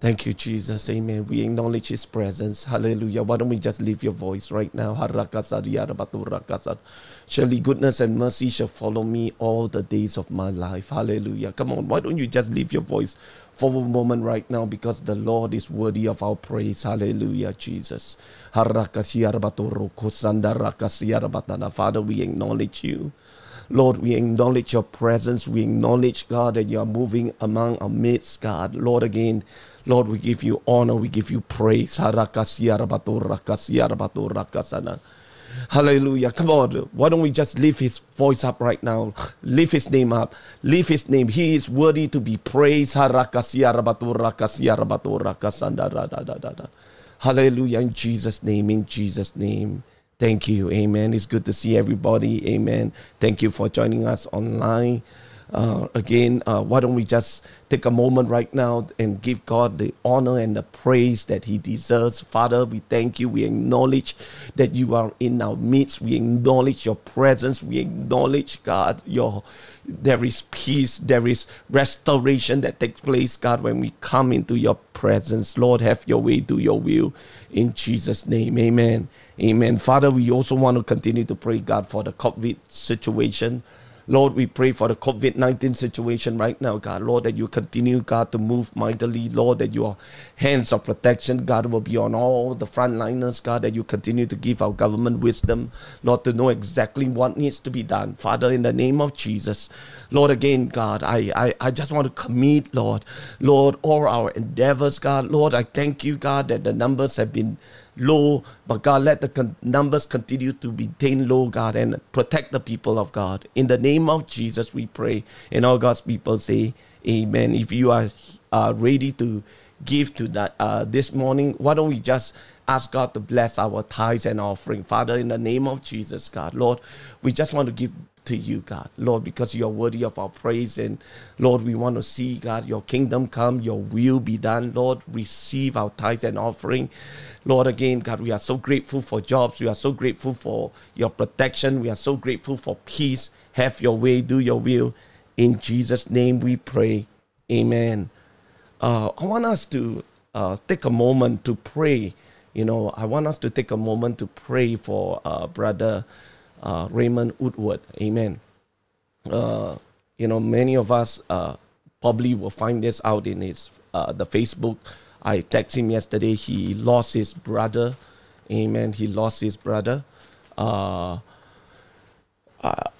Thank you, Jesus. Amen. We acknowledge His presence. Hallelujah. Why don't we just leave your voice right now? Surely goodness and mercy shall follow me all the days of my life. Hallelujah. Come on. Why don't you just leave your voice for a moment right now because the Lord is worthy of our praise. Hallelujah, Jesus. Father, we acknowledge you. Lord, we acknowledge your presence. We acknowledge, God, that you are moving among our midst, God. Lord, again, Lord, we give you honor. We give you praise. Hallelujah. Come on. Why don't we just lift his voice up right now? Lift his name up. Lift his name. He is worthy to be praised. Hallelujah. In Jesus' name. In Jesus' name. Thank you. Amen. It's good to see everybody. Amen. Thank you for joining us online. Uh, again, uh, why don't we just take a moment right now and give God the honor and the praise that He deserves? Father, we thank you. We acknowledge that you are in our midst. We acknowledge your presence. We acknowledge, God, your there is peace, there is restoration that takes place, God, when we come into your presence. Lord, have your way, do your will. In Jesus' name, amen. Amen. Father, we also want to continue to pray, God, for the COVID situation. Lord, we pray for the COVID 19 situation right now, God. Lord, that you continue, God, to move mightily. Lord, that your hands of protection, God, will be on all the frontliners, God, that you continue to give our government wisdom, Lord, to know exactly what needs to be done. Father, in the name of Jesus, Lord, again, God, I, I, I just want to commit, Lord, Lord, all our endeavors, God. Lord, I thank you, God, that the numbers have been low, but God, let the con- numbers continue to be maintained low, God, and protect the people of God. In the name of Jesus, we pray. And all God's people say, Amen. If you are uh, ready to give to that uh, this morning, why don't we just ask God to bless our tithes and offering? Father, in the name of Jesus, God, Lord, we just want to give to you, God. Lord, because you are worthy of our praise. And Lord, we want to see, God, your kingdom come, your will be done. Lord, receive our tithes and offering. Lord, again, God, we are so grateful for jobs. We are so grateful for your protection. We are so grateful for peace. Have your way, do your will. In Jesus' name we pray. Amen. Uh, I want us to uh, take a moment to pray. You know, I want us to take a moment to pray for uh, Brother uh, Raymond Woodward. Amen. Uh, you know, many of us uh, probably will find this out in his uh, the Facebook. I texted him yesterday. He lost his brother. Amen. He lost his brother. Uh, uh,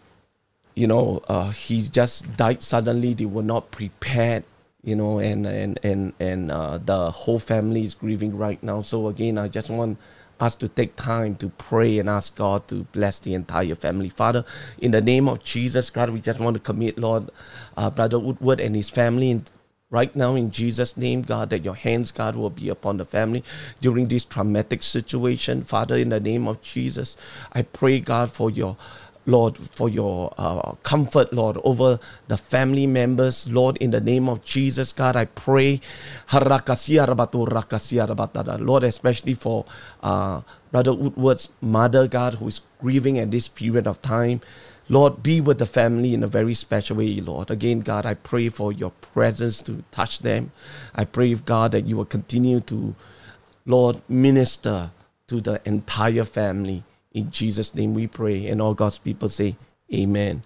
you know, uh, he just died suddenly. They were not prepared. You know, and and and and uh, the whole family is grieving right now. So again, I just want us to take time to pray and ask God to bless the entire family. Father, in the name of Jesus, God, we just want to commit, Lord, uh, Brother Woodward and his family in, right now in Jesus' name, God, that your hands, God, will be upon the family during this traumatic situation. Father, in the name of Jesus, I pray, God, for your Lord, for your uh, comfort, Lord, over the family members, Lord, in the name of Jesus, God, I pray, Lord, especially for uh, Brother Woodward's mother, God, who is grieving at this period of time. Lord, be with the family in a very special way, Lord. Again, God, I pray for your presence to touch them. I pray, God, that you will continue to, Lord, minister to the entire family. In Jesus' name we pray. And all God's people say, Amen.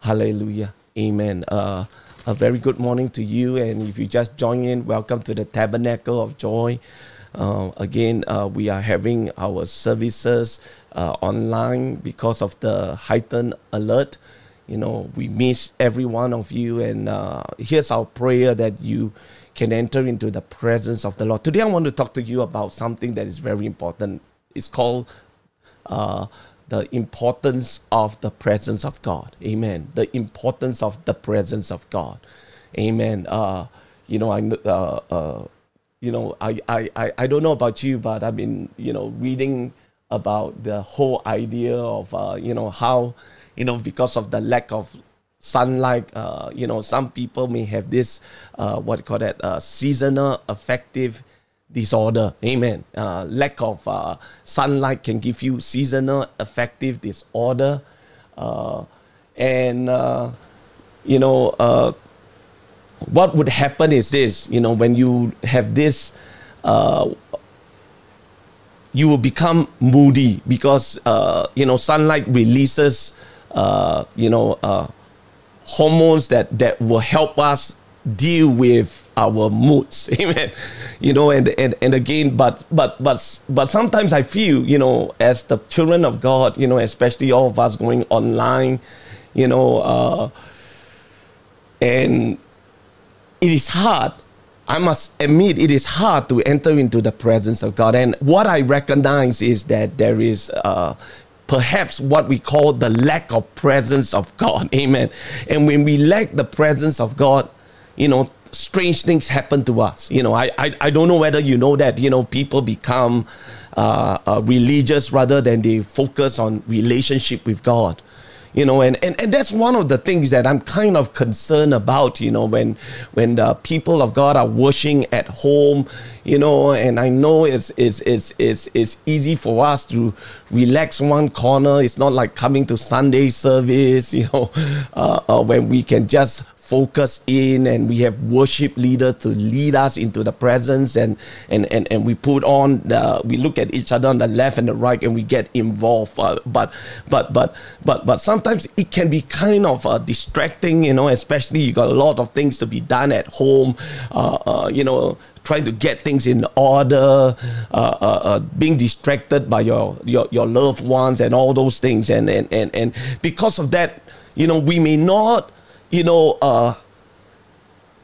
Hallelujah. Amen. Uh, a very good morning to you. And if you just join in, welcome to the Tabernacle of Joy. Uh, again, uh, we are having our services uh, online because of the heightened alert. You know, we miss every one of you. And uh, here's our prayer that you can enter into the presence of the Lord. Today, I want to talk to you about something that is very important. It's called uh, the importance of the presence of God. Amen. The importance of the presence of God. Amen. Uh, you know, I, uh, uh, you know, I, I, I don't know about you, but I've been, you know, reading about the whole idea of, uh, you know, how, you know, because of the lack of sunlight, uh, you know, some people may have this, what call that, seasonal affective disorder. Amen. Uh, lack of uh, sunlight can give you seasonal affective disorder. Uh, and, uh, you know, uh, what would happen is this you know when you have this uh, you will become moody because you know sunlight releases you know hormones that that will help us deal with our moods amen you know and, and and again but but but but sometimes i feel you know as the children of god you know especially all of us going online you know uh and it is hard I must admit it is hard to enter into the presence of God. And what I recognize is that there is uh, perhaps what we call the lack of presence of God. Amen. And when we lack the presence of God, you know, strange things happen to us. You know, I, I, I don't know whether you know that, you know, people become uh, uh, religious rather than they focus on relationship with God you know and, and and that's one of the things that i'm kind of concerned about you know when when the people of god are worshiping at home you know and i know it's it's it's it's, it's easy for us to relax one corner it's not like coming to sunday service you know uh, uh, when we can just focus in and we have worship leader to lead us into the presence and and and, and we put on the, we look at each other on the left and the right and we get involved uh, but but but but but sometimes it can be kind of uh, distracting you know especially you got a lot of things to be done at home uh, uh you know trying to get things in order, uh, uh, uh, being distracted by your, your your loved ones and all those things, and and and and because of that, you know, we may not you know, uh,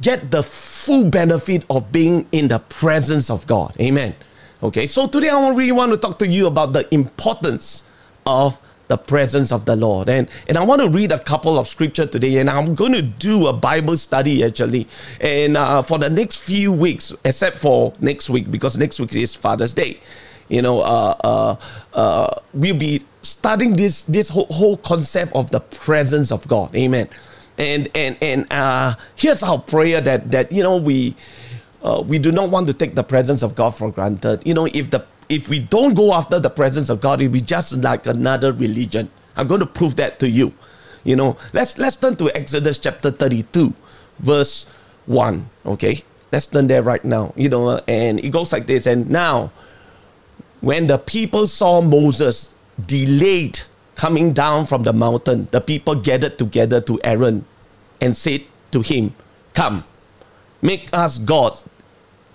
get the full benefit of being in the presence of God. Amen. Okay, so today I really want to talk to you about the importance of the presence of the Lord. And, and I want to read a couple of scripture today, and I'm going to do a Bible study actually. And uh, for the next few weeks, except for next week, because next week is Father's Day. You know, uh, uh, uh we'll be studying this this whole, whole concept of the presence of God. Amen and and and uh, here's our prayer that that you know we uh, we do not want to take the presence of God for granted. You know, if the if we don't go after the presence of God, it will be just like another religion. I'm going to prove that to you. You know, let's let's turn to Exodus chapter 32, verse 1. Okay, let's turn there right now. You know, and it goes like this. And now, when the people saw Moses delayed coming down from the mountain, the people gathered together to Aaron and said to him, Come, make us gods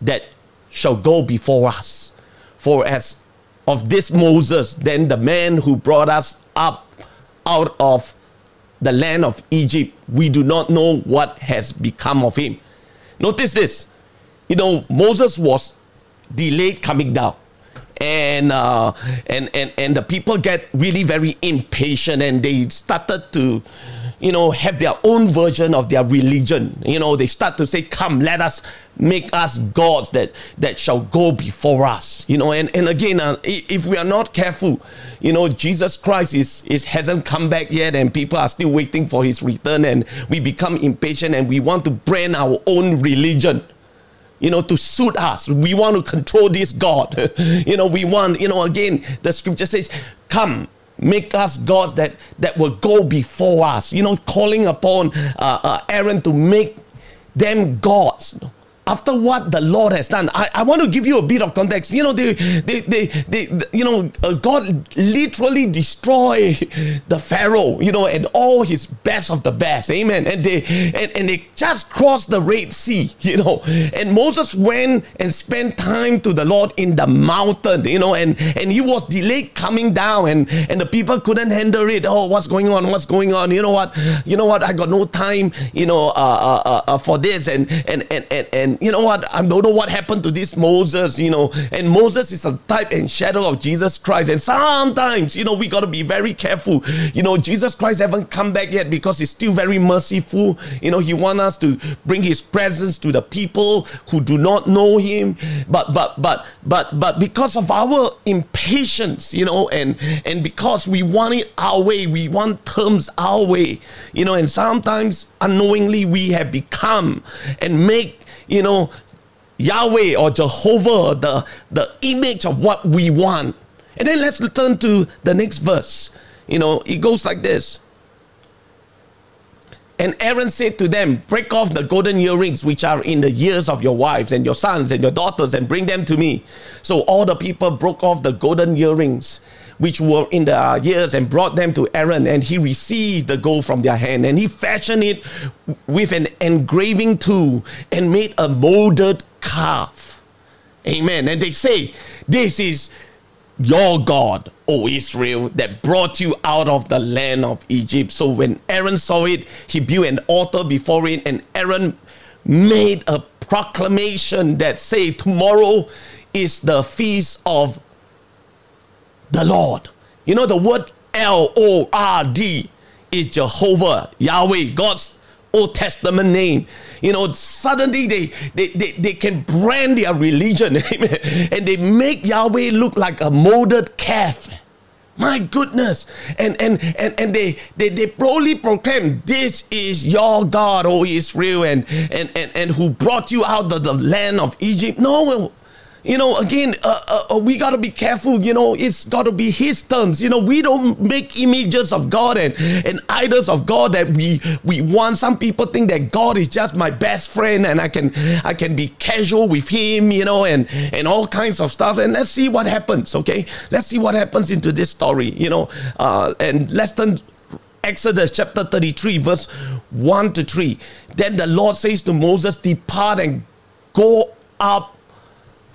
that shall go before us. For as of this Moses, then the man who brought us up out of the land of Egypt, we do not know what has become of him. Notice this. You know, Moses was delayed coming down and uh, and and and the people get really very impatient and they started to you know have their own version of their religion you know they start to say come let us make us gods that that shall go before us you know and and again uh, if we are not careful you know jesus christ is is hasn't come back yet and people are still waiting for his return and we become impatient and we want to brand our own religion you know, to suit us. We want to control this God. you know, we want, you know, again, the scripture says, come, make us gods that that will go before us. You know calling upon uh, uh, aaron to make them gods after what the Lord has done. I, I want to give you a bit of context. You know, they, they, they, they, you know, uh, God literally destroy the Pharaoh, you know, and all his best of the best. Amen. And they, and, and they just crossed the Red Sea, you know, and Moses went and spent time to the Lord in the mountain, you know, and, and he was delayed coming down and, and the people couldn't handle it. Oh, what's going on? What's going on? You know what? You know what? I got no time, you know, uh, uh, uh, uh for this. And, and, and, and, and you know what? I don't know what happened to this Moses, you know. And Moses is a type and shadow of Jesus Christ. And sometimes, you know, we got to be very careful. You know, Jesus Christ haven't come back yet because he's still very merciful. You know, he wants us to bring his presence to the people who do not know him. But but but but but because of our impatience, you know, and and because we want it our way, we want terms our way, you know, and sometimes unknowingly we have become and make you know, Yahweh or Jehovah, the, the image of what we want. And then let's turn to the next verse. You know, it goes like this. And Aaron said to them, Break off the golden earrings which are in the ears of your wives and your sons and your daughters and bring them to me. So all the people broke off the golden earrings which were in their uh, ears and brought them to Aaron. And he received the gold from their hand and he fashioned it with an engraving tool and made a molded calf. Amen. And they say, This is your God, O Israel, that brought you out of the land of Egypt. So when Aaron saw it, he built an altar before it, and Aaron made a proclamation that say, Tomorrow is the feast of the Lord. You know, the word L O R D is Jehovah, Yahweh, God's Old Testament name. You know, suddenly they, they, they, they can brand their religion, and they make Yahweh look like a molded calf. My goodness. And and and, and they, they they boldly proclaim, This is your God, O Israel, and and, and, and who brought you out of the land of Egypt. No, you know, again, uh, uh, uh we got to be careful. You know, it's got to be His terms. You know, we don't make images of God and, and idols of God that we we want. Some people think that God is just my best friend and I can I can be casual with Him. You know, and and all kinds of stuff. And let's see what happens. Okay, let's see what happens into this story. You know, uh, and let's turn. Exodus chapter 33, verse 1 to 3. Then the Lord says to Moses, Depart and go up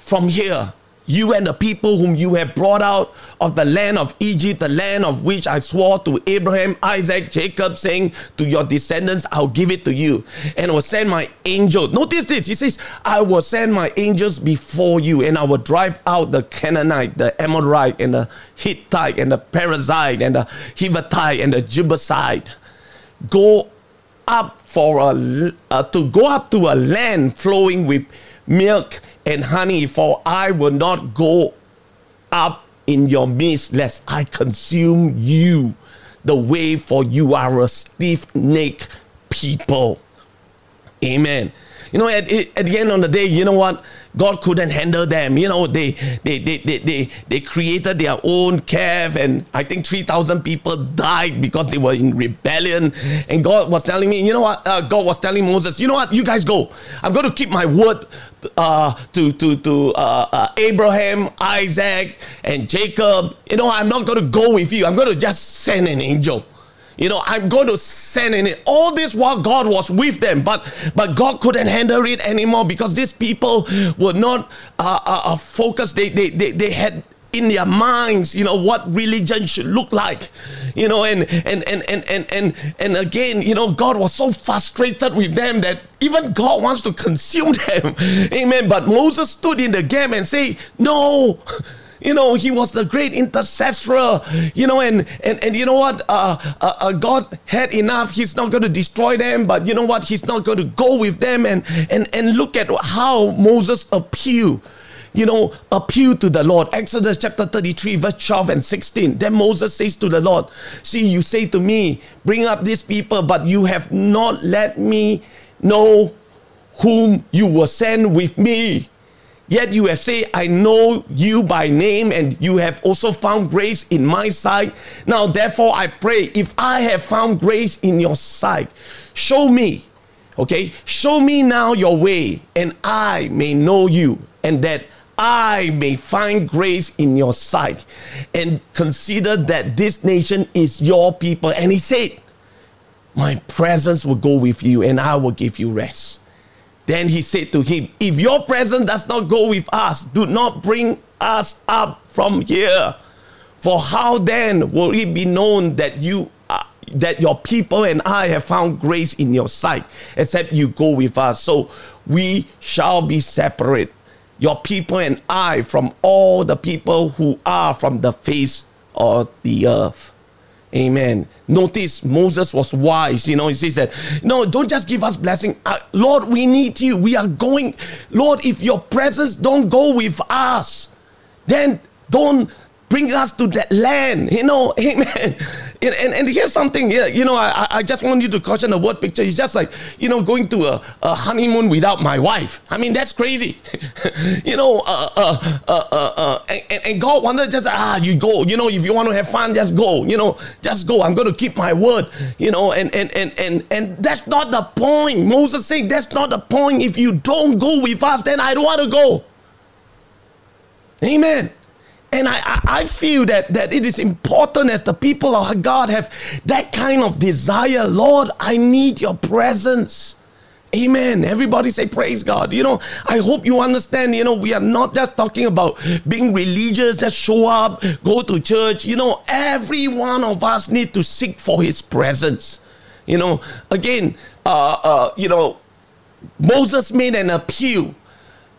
from here, you and the people whom you have brought out of the land of Egypt, the land of which I swore to Abraham, Isaac, Jacob, saying to your descendants, I'll give it to you. And I will send my angel. Notice this. He says, I will send my angels before you, and I will drive out the Canaanite, the Amorite, and the Hittite, and the Perizzite, and the Hivite, and the Jebusite. Go up for a uh, to go up to a land flowing with milk and honey, for I will not go up in your midst, lest I consume you the way, for you are a stiff necked people. Amen. You know, at, at the end of the day, you know what? God couldn't handle them. You know, they they they they they, they created their own calf, and I think three thousand people died because they were in rebellion. And God was telling me, you know what? Uh, God was telling Moses, you know what? You guys go. I'm going to keep my word uh, to to to uh, uh, Abraham, Isaac, and Jacob. You know, I'm not going to go with you. I'm going to just send an angel you know i'm going to send in it. All this while god was with them but but god couldn't handle it anymore because these people were not uh, uh, uh, focused. They, they they they had in their minds you know what religion should look like you know and and and and and and, and again you know god was so frustrated with them that even god wants to consume them. Amen. But moses stood in the gap and say no you know, he was the great intercessor. You know, and and and you know what? Uh, uh, uh, God had enough. He's not going to destroy them, but you know what? He's not going to go with them. And and and look at how Moses appealed you know, appeal to the Lord. Exodus chapter 33, verse 12 and 16. Then Moses says to the Lord, See, you say to me, Bring up these people, but you have not let me know whom you will send with me. Yet you have said, I know you by name, and you have also found grace in my sight. Now, therefore, I pray, if I have found grace in your sight, show me, okay, show me now your way, and I may know you, and that I may find grace in your sight, and consider that this nation is your people. And he said, My presence will go with you, and I will give you rest. Then he said to him, If your presence does not go with us, do not bring us up from here. For how then will it be known that you uh, that your people and I have found grace in your sight, except you go with us? So we shall be separate, your people and I, from all the people who are from the face of the earth. Amen. Notice Moses was wise. You know, he says that, no, don't just give us blessing. Uh, Lord, we need you. We are going. Lord, if your presence don't go with us, then don't bring us to that land. You know, amen. And, and, and here's something, yeah, you know, I, I just want you to caution the word picture. It's just like, you know, going to a, a honeymoon without my wife. I mean, that's crazy. you know, uh, uh, uh, uh, uh, and, and God wanted just, ah, you go, you know, if you want to have fun, just go, you know, just go. I'm going to keep my word, you know, and, and, and, and, and that's not the point. Moses saying, that's not the point. If you don't go with us, then I don't want to go. Amen. And I, I feel that, that it is important as the people of God have that kind of desire. Lord, I need your presence. Amen. Everybody say praise God. You know, I hope you understand, you know, we are not just talking about being religious, just show up, go to church. You know, every one of us need to seek for his presence. You know, again, uh, uh, you know, Moses made an appeal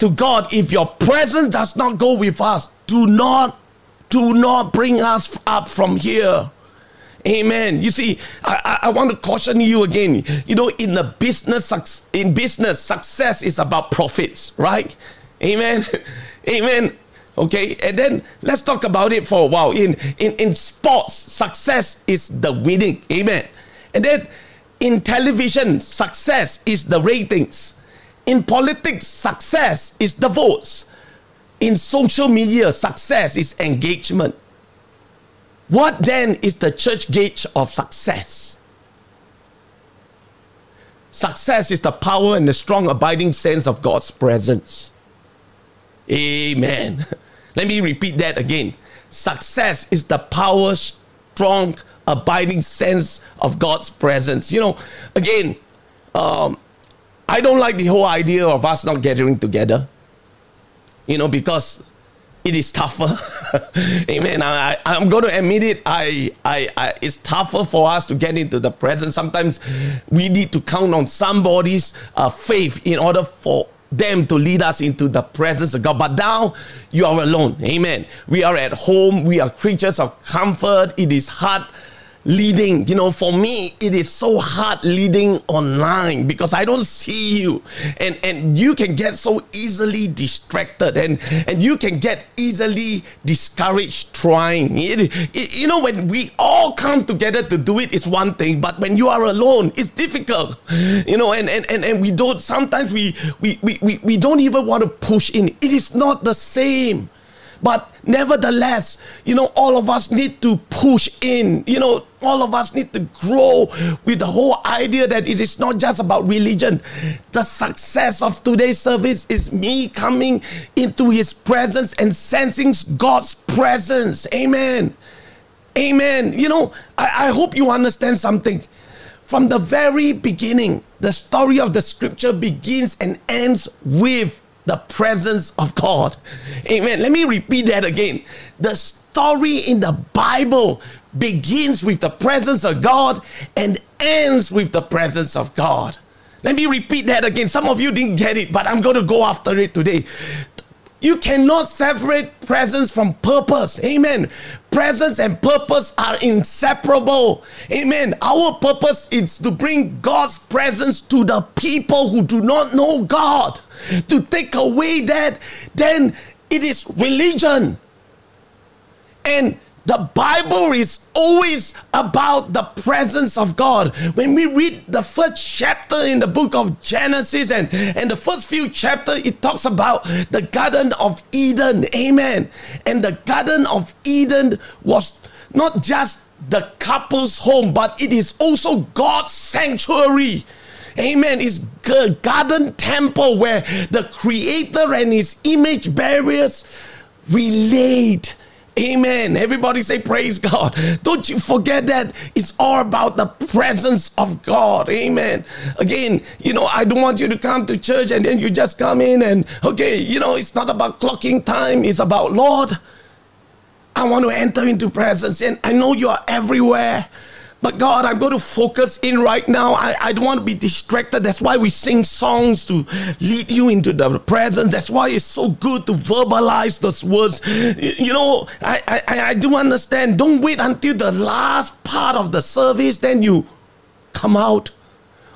to God, if your presence does not go with us, do not, do not bring us up from here. Amen. You see, I, I want to caution you again. You know, in the business, in business, success is about profits, right? Amen. Amen. Okay, and then let's talk about it for a while. In in in sports, success is the winning. Amen. And then in television, success is the ratings. In politics, success is the votes. In social media, success is engagement. What then is the church gauge of success? Success is the power and the strong abiding sense of God's presence. Amen. Let me repeat that again. Success is the power, strong, abiding sense of God's presence. You know, again, um, I don't like the whole idea of us not gathering together, you know, because it is tougher. Amen. I, I'm going to admit it. I, I, I, it's tougher for us to get into the presence. Sometimes we need to count on somebody's uh, faith in order for them to lead us into the presence of God. But now you are alone. Amen. We are at home. We are creatures of comfort. It is hard leading. You know, for me, it is so hard leading online because I don't see you. And and you can get so easily distracted and, and you can get easily discouraged trying. It, it, you know, when we all come together to do it, is one thing, but when you are alone, it's difficult. You know, and, and, and, and we don't sometimes we, we, we, we, we don't even want to push in. It is not the same. But nevertheless, you know, all of us need to push in. You know, all of us need to grow with the whole idea that it is not just about religion. The success of today's service is me coming into his presence and sensing God's presence. Amen. Amen. You know, I, I hope you understand something. From the very beginning, the story of the scripture begins and ends with the presence of God. Amen. Let me repeat that again. The story in the Bible begins with the presence of God and ends with the presence of God. Let me repeat that again. Some of you didn't get it, but I'm going to go after it today. You cannot separate presence from purpose. Amen. Presence and purpose are inseparable. Amen. Our purpose is to bring God's presence to the people who do not know God. To take away that, then it is religion. And the Bible is always about the presence of God. When we read the first chapter in the book of Genesis and, and the first few chapters, it talks about the Garden of Eden. Amen. And the Garden of Eden was not just the couple's home, but it is also God's sanctuary. Amen. It's a garden temple where the creator and his image bearers relate Amen. Everybody say praise God. Don't you forget that it's all about the presence of God. Amen. Again, you know, I don't want you to come to church and then you just come in and, okay, you know, it's not about clocking time. It's about, Lord, I want to enter into presence. And I know you are everywhere. But God, I'm going to focus in right now. I, I don't want to be distracted. That's why we sing songs to lead you into the presence. That's why it's so good to verbalize those words. You know, I, I, I do understand. Don't wait until the last part of the service, then you come out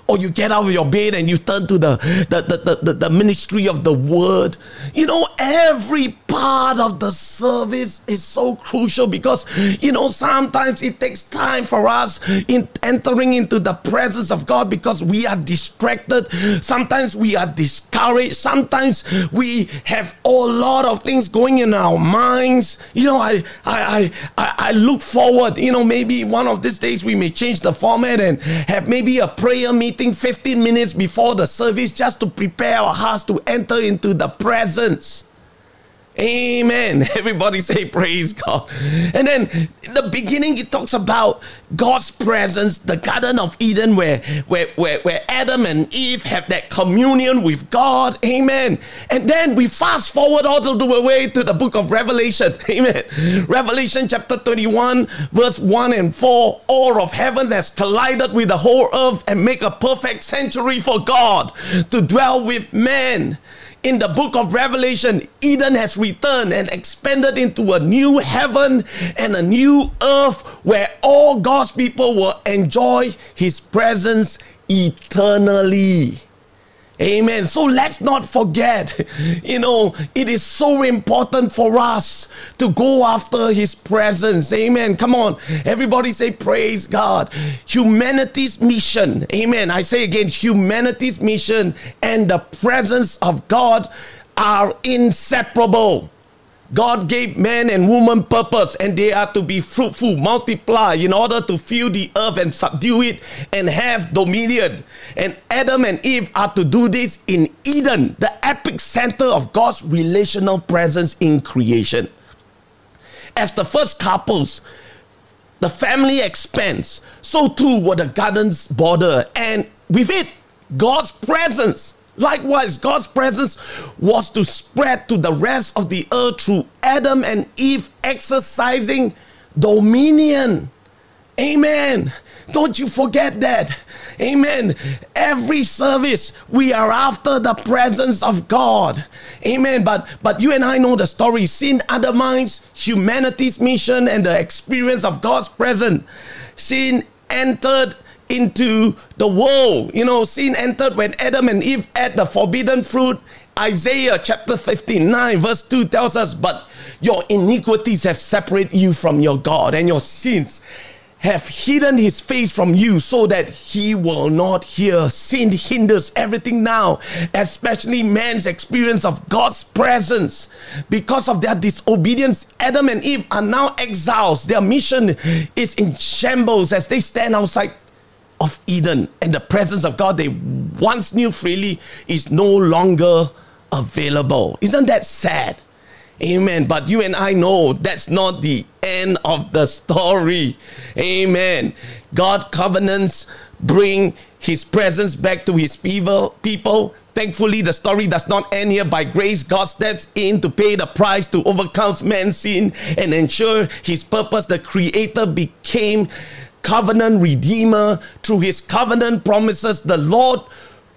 or you get out of your bed and you turn to the the, the, the, the, ministry of the word you know every part of the service is so crucial because you know sometimes it takes time for us in entering into the presence of God because we are distracted. Sometimes we are discouraged. Sometimes we have a lot of things going in our minds. You know I I I, I look forward. You know maybe one of these days we may change the format and have maybe a prayer meeting 15 minutes before the service just to prepare our hearts to enter into the presence Amen. Everybody say praise God. And then in the beginning, it talks about God's presence, the Garden of Eden, where, where, where, where Adam and Eve have that communion with God. Amen. And then we fast forward all the way to the book of Revelation. Amen. Revelation chapter 21, verse 1 and 4. All of heaven has collided with the whole earth and make a perfect sanctuary for God to dwell with men in the book of Revelation, Eden has returned and expanded into a new heaven and a new earth where all God's people will enjoy His presence eternally. Amen. So let's not forget, you know, it is so important for us to go after His presence. Amen. Come on. Everybody say, Praise God. Humanity's mission. Amen. I say again, humanity's mission and the presence of God are inseparable. God gave man and woman purpose, and they are to be fruitful, multiply in order to fill the earth and subdue it and have dominion. And Adam and Eve are to do this in Eden, the epic center of God's relational presence in creation. As the first couples, the family expands, so too were the garden's border, and with it, God's presence Likewise, God's presence was to spread to the rest of the earth through Adam and Eve exercising dominion. Amen. Don't you forget that. Amen. Every service we are after the presence of God. Amen. But but you and I know the story. Sin undermines humanity's mission and the experience of God's presence. Sin entered into the world. You know, sin entered when Adam and Eve ate the forbidden fruit. Isaiah chapter 59, verse 2 tells us, But your iniquities have separated you from your God, and your sins have hidden his face from you so that he will not hear. Sin hinders everything now, especially man's experience of God's presence. Because of their disobedience, Adam and Eve are now exiles. Their mission is in shambles as they stand outside of Eden and the presence of God they once knew freely is no longer available. Isn't that sad? Amen. But you and I know that's not the end of the story. Amen. God covenants bring his presence back to his people. people. Thankfully, the story does not end here. By grace, God steps in to pay the price to overcome man's sin and ensure his purpose. The Creator became covenant redeemer. Through his covenant promises, the Lord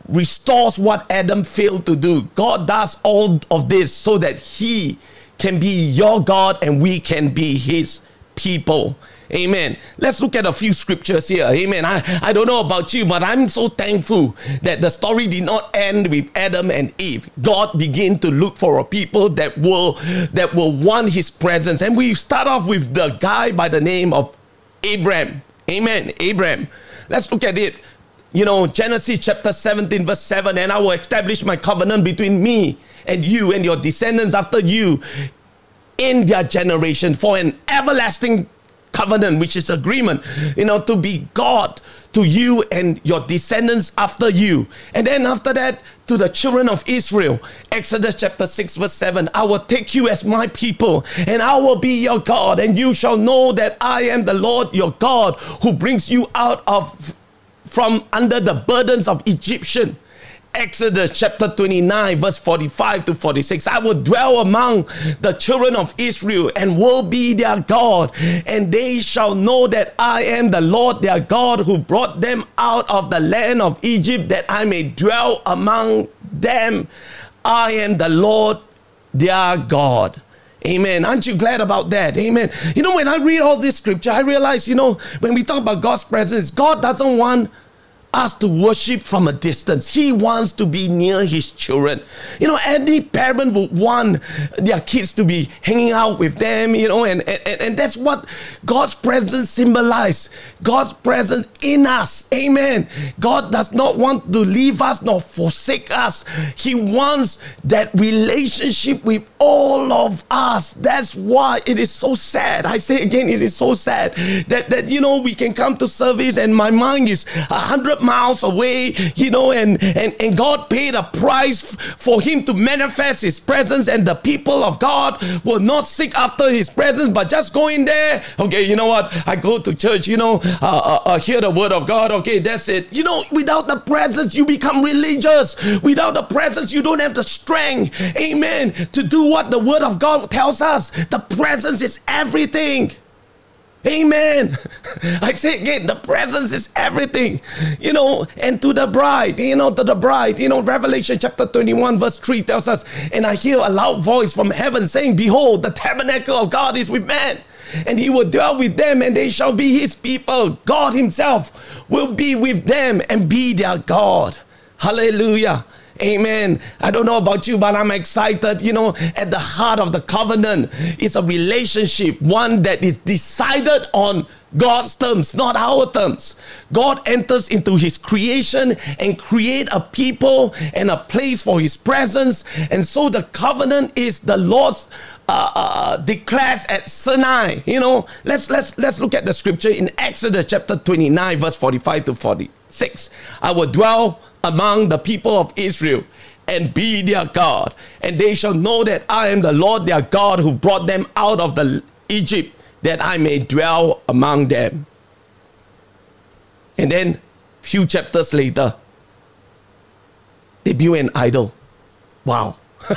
restores what Adam failed to do. God does all of this so that he can be your God and we can be his people. Amen. Let's look at a few scriptures here. Amen. I, I don't know about you, but I'm so thankful that the story did not end with Adam and Eve. God began to look for a people that will that will want his presence. And we start off with the guy by the name of Abraham. Amen. Abraham. Let's look at it. You know, Genesis chapter 17, verse 7 and I will establish my covenant between me and you and your descendants after you in their generation for an everlasting covenant, which is agreement, you know, to be God to you and your descendants after you. And then after that, to the children of Israel. Exodus chapter 6, verse 7 I will take you as my people, and I will be your God, and you shall know that I am the Lord your God who brings you out of from under the burdens of Egyptian. Exodus chapter 29, verse 45 to 46. I will dwell among the children of Israel and will be their God, and they shall know that I am the Lord their God who brought them out of the land of Egypt, that I may dwell among them. I am the Lord their God. Amen. Aren't you glad about that? Amen. You know, when I read all this scripture, I realize, you know, when we talk about God's presence, God doesn't want us to worship from a distance. He wants to be near his children. You know, any parent would want their kids to be hanging out with them, you know, and, and, and that's what God's presence symbolizes. God's presence in us. Amen. God does not want to leave us nor forsake us. He wants that relationship with all of us. That's why it is so sad. I say again, it is so sad that, that you know, we can come to service and my mind is a hundred miles away, you know, and, and, and God paid a price for him to manifest his presence, and the people of God will not seek after his presence, but just go in there. Okay, you know what? I go to church, you know, uh, uh, uh, hear the word of God. Okay, that's it. You know, without the presence, you become religious. Without the presence, you don't have the strength, amen, to do what the word of God tells us. The presence is everything. Amen. I say again, the presence is everything. You know, and to the bride, you know, to the bride, you know, Revelation chapter 21, verse 3 tells us, and I hear a loud voice from heaven saying, Behold, the tabernacle of God is with men, and he will dwell with them, and they shall be his people. God himself will be with them and be their God. Hallelujah. Amen. I don't know about you, but I'm excited. You know, at the heart of the covenant is a relationship, one that is decided on God's terms, not our terms. God enters into his creation and create a people and a place for his presence. And so the covenant is the Lord's uh, uh, declares at Sinai. You know, let's let's let's look at the scripture in Exodus chapter 29, verse 45 to 46. I will dwell among the people of Israel and be their God, and they shall know that I am the Lord their God who brought them out of the Egypt, that I may dwell among them. And then, few chapters later, they build an idol. Wow.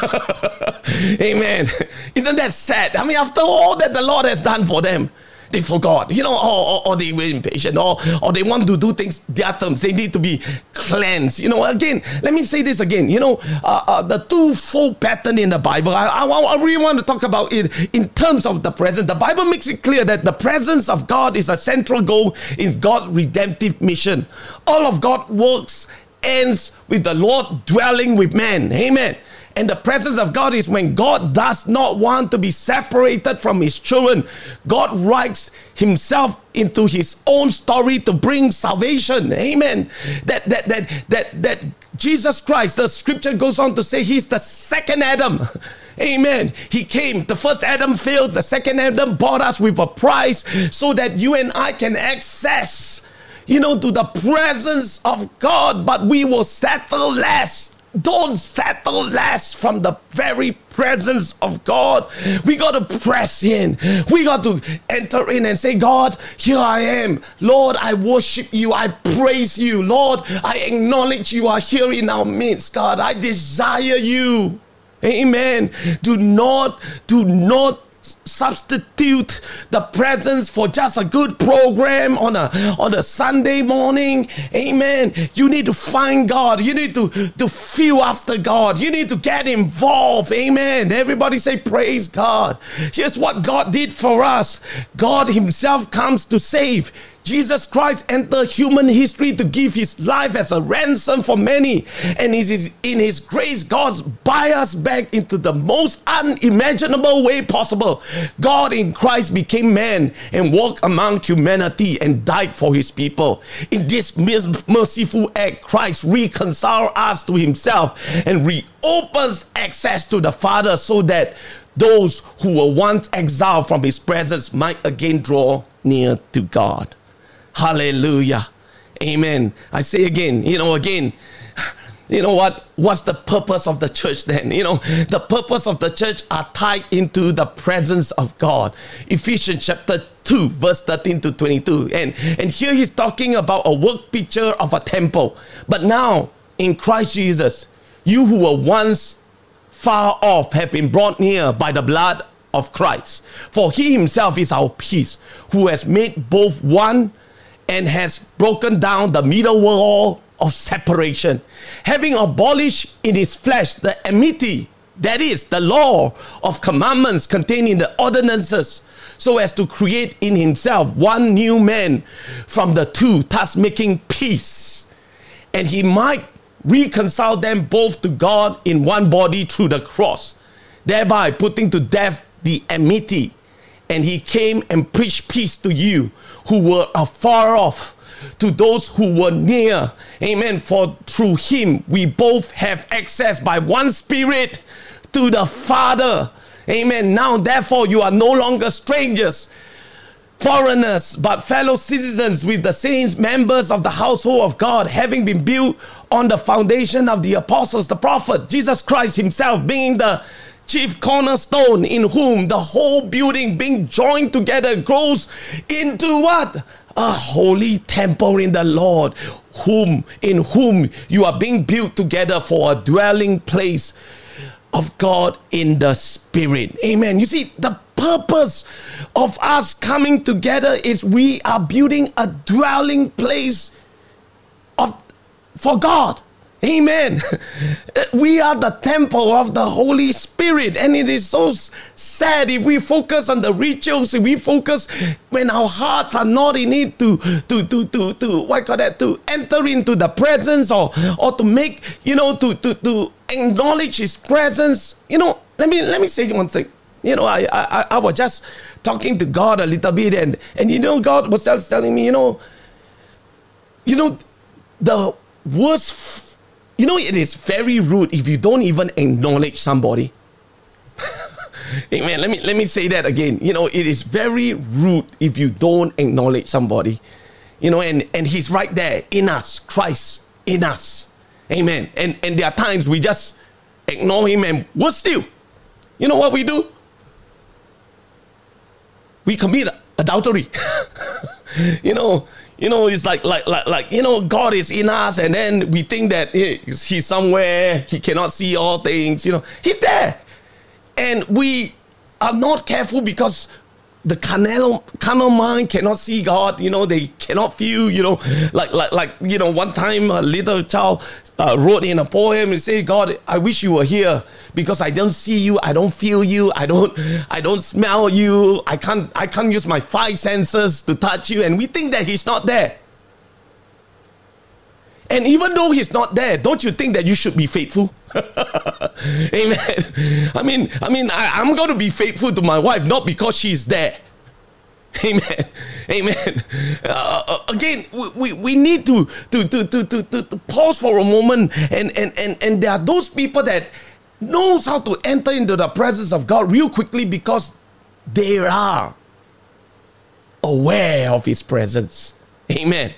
Amen. Isn't that sad? I mean, after all that the Lord has done for them, they forgot, you know, or, or, or, they were impatient, or, or they want to do things their terms. They need to be cleansed. You know, again, let me say this again. You know, uh, uh, the two-fold pattern in the Bible, I, I, I really want to talk about it in terms of the presence. The Bible makes it clear that the presence of God is a central goal in God's redemptive mission. All of God's works ends with the Lord dwelling with man. Amen. And the presence of God is when God does not want to be separated from his children. God writes himself into his own story to bring salvation. Amen. That that that that that Jesus Christ, the scripture goes on to say he's the second Adam. Amen. He came. The first Adam failed. The second Adam bought us with a price so that you and I can access, you know, to the presence of God, but we will settle less don't settle less from the very presence of God. We got to press in. We got to enter in and say, God, here I am. Lord, I worship you. I praise you. Lord, I acknowledge you are here in our midst, God. I desire you. Amen. Do not, do not substitute the presence for just a good program on a on a Sunday morning. Amen. You need to find God. You need to to feel after God. You need to get involved. Amen. Everybody say praise God. Here's what God did for us. God himself comes to save. Jesus Christ entered human history to give his life as a ransom for many. And it is in his grace, God buy us back into the most unimaginable way possible. God in Christ became man and walked among humanity and died for his people. In this merciful act, Christ reconciled us to himself and reopens access to the Father so that those who were once exiled from his presence might again draw near to God. Hallelujah. Amen. I say again, you know, again, you know what? What's the purpose of the church then? You know, the purpose of the church are tied into the presence of God. Ephesians chapter 2, verse 13 to 22. And, and here he's talking about a work picture of a temple. But now, in Christ Jesus, you who were once far off have been brought near by the blood of Christ. For he himself is our peace, who has made both one and has broken down the middle wall of separation, having abolished in his flesh the enmity, that is, the law of commandments contained in the ordinances, so as to create in himself one new man from the two, thus making peace. and he might reconcile them both to God in one body through the cross, thereby putting to death the enmity. And he came and preached peace to you who were afar off, to those who were near. Amen. For through him we both have access by one spirit to the Father. Amen. Now, therefore, you are no longer strangers foreigners, but fellow citizens with the saints, members of the household of God, having been built on the foundation of the apostles, the prophet, Jesus Christ Himself being the chief cornerstone, in whom the whole building being joined together grows into what? A holy temple in the Lord, whom in whom you are being built together for a dwelling place of God in the Spirit. Amen. You see, the purpose of us coming together is we are building a dwelling place of for God. Amen. We are the temple of the Holy Spirit, and it is so sad if we focus on the rituals, if we focus when our hearts are not in it to to to to to what call that to enter into the presence or or to make you know to to to acknowledge His presence. You know, let me let me say one thing. You know, I I I was just talking to God a little bit, and and you know, God was just telling me, you know, you know, the worst you know, it is very rude if you don't even acknowledge somebody. Amen. Let me let me say that again. You know, it is very rude if you don't acknowledge somebody. You know, and and he's right there in us, Christ in us. Amen. And and there are times we just ignore him and we're still. You know what we do? We commit adultery. you know, you know, it's like like like like you know, God is in us, and then we think that He's somewhere, He cannot see all things. You know, He's there, and we are not careful because the carnal, carnal mind cannot see God. You know, they cannot feel. You know, like like like you know, one time a little child uh, wrote in a poem and say, "God, I wish you were here because I don't see you, I don't feel you, I don't I don't smell you, I can't I can't use my five senses to touch you." And we think that He's not there. And even though he's not there, don't you think that you should be faithful? Amen. I mean, I mean, I, am going to be faithful to my wife not because she's there. Amen. Amen. Uh, uh, again, we, we, need to, to, to, to, to, to, to pause for a moment. And, and, and, and there are those people that knows how to enter into the presence of God real quickly because they are aware of his presence. Amen.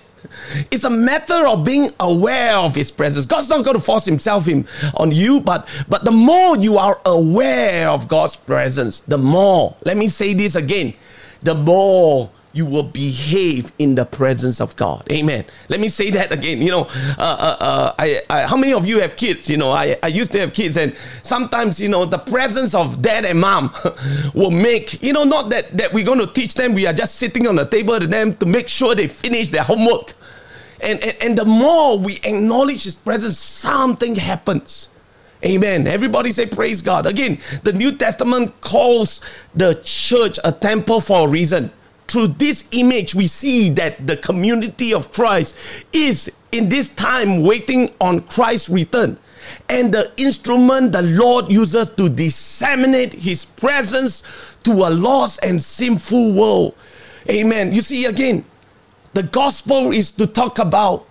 It's a matter of being aware of his presence. God's not going to force himself on you, but but the more you are aware of God's presence, the more, let me say this again, the more you will behave in the presence of God. Amen. Let me say that again. You know, uh, uh, uh, I, I, how many of you have kids? You know, I, I used to have kids, and sometimes, you know, the presence of dad and mom will make, you know, not that, that we're going to teach them, we are just sitting on the table to them to make sure they finish their homework. And, and, and the more we acknowledge His presence, something happens. Amen. Everybody say praise God. Again, the New Testament calls the church a temple for a reason through this image, we see that the community of Christ is in this time waiting on Christ's return. And the instrument the Lord uses to disseminate his presence to a lost and sinful world. Amen. You see, again, the gospel is to talk about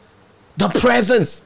the presence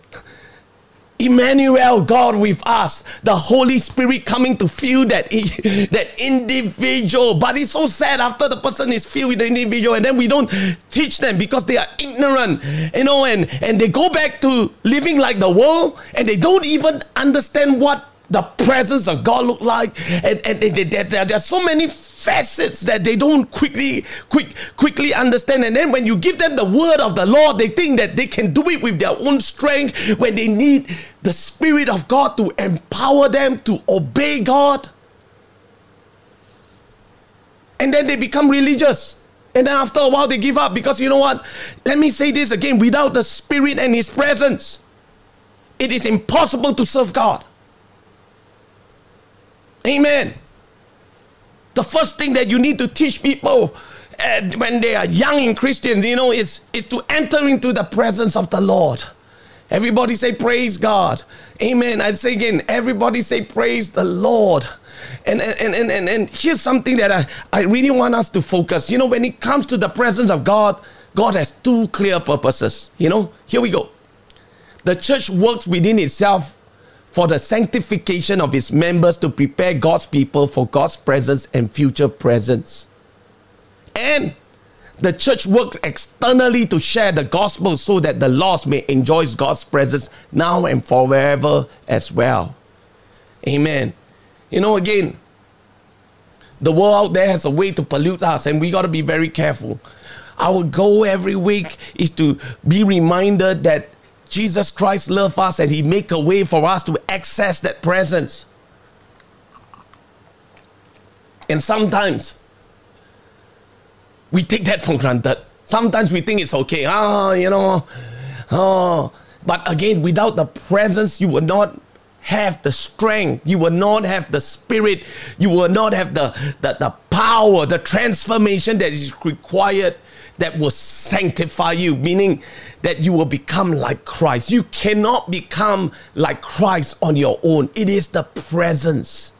Emmanuel, God with us, the Holy Spirit coming to fill that, that individual. But it's so sad after the person is filled with the individual, and then we don't teach them because they are ignorant, you know, and, and they go back to living like the world and they don't even understand what the presence of God look like. And, and, and there, there, there are so many facets that they don't quickly quick quickly understand. And then when you give them the word of the lord they think that they can do it with their own strength when they need the spirit of god to empower them to obey god. And then they become religious. And then after a while they give up because you know what? Let me say this again. Without the spirit and his presence it is impossible to serve god amen the first thing that you need to teach people uh, when they are young in Christians, you know, is, is to enter into the presence of the Lord. Everybody say, Praise God. Amen. I say again, everybody say, Praise the Lord. And, and, and, and, and here's something that I, I really want us to focus. You know, when it comes to the presence of God, God has two clear purposes. You know, here we go. The church works within itself for the sanctification of its members to prepare God's people for God's presence and future presence. And the church works externally to share the gospel so that the lost may enjoy God's presence now and forever as well. Amen. You know, again, the world out there has a way to pollute us, and we got to be very careful. Our goal every week is to be reminded that Jesus Christ loves us and He make a way for us to access that presence. And sometimes we take that for granted. Sometimes we think it's okay. Ah, you know. Oh, but again, without the presence, you will not have the strength. You will not have the spirit. You will not have the, the, the power, the transformation that is required that will sanctify you, meaning that you will become like Christ. You cannot become like Christ on your own. It is the presence.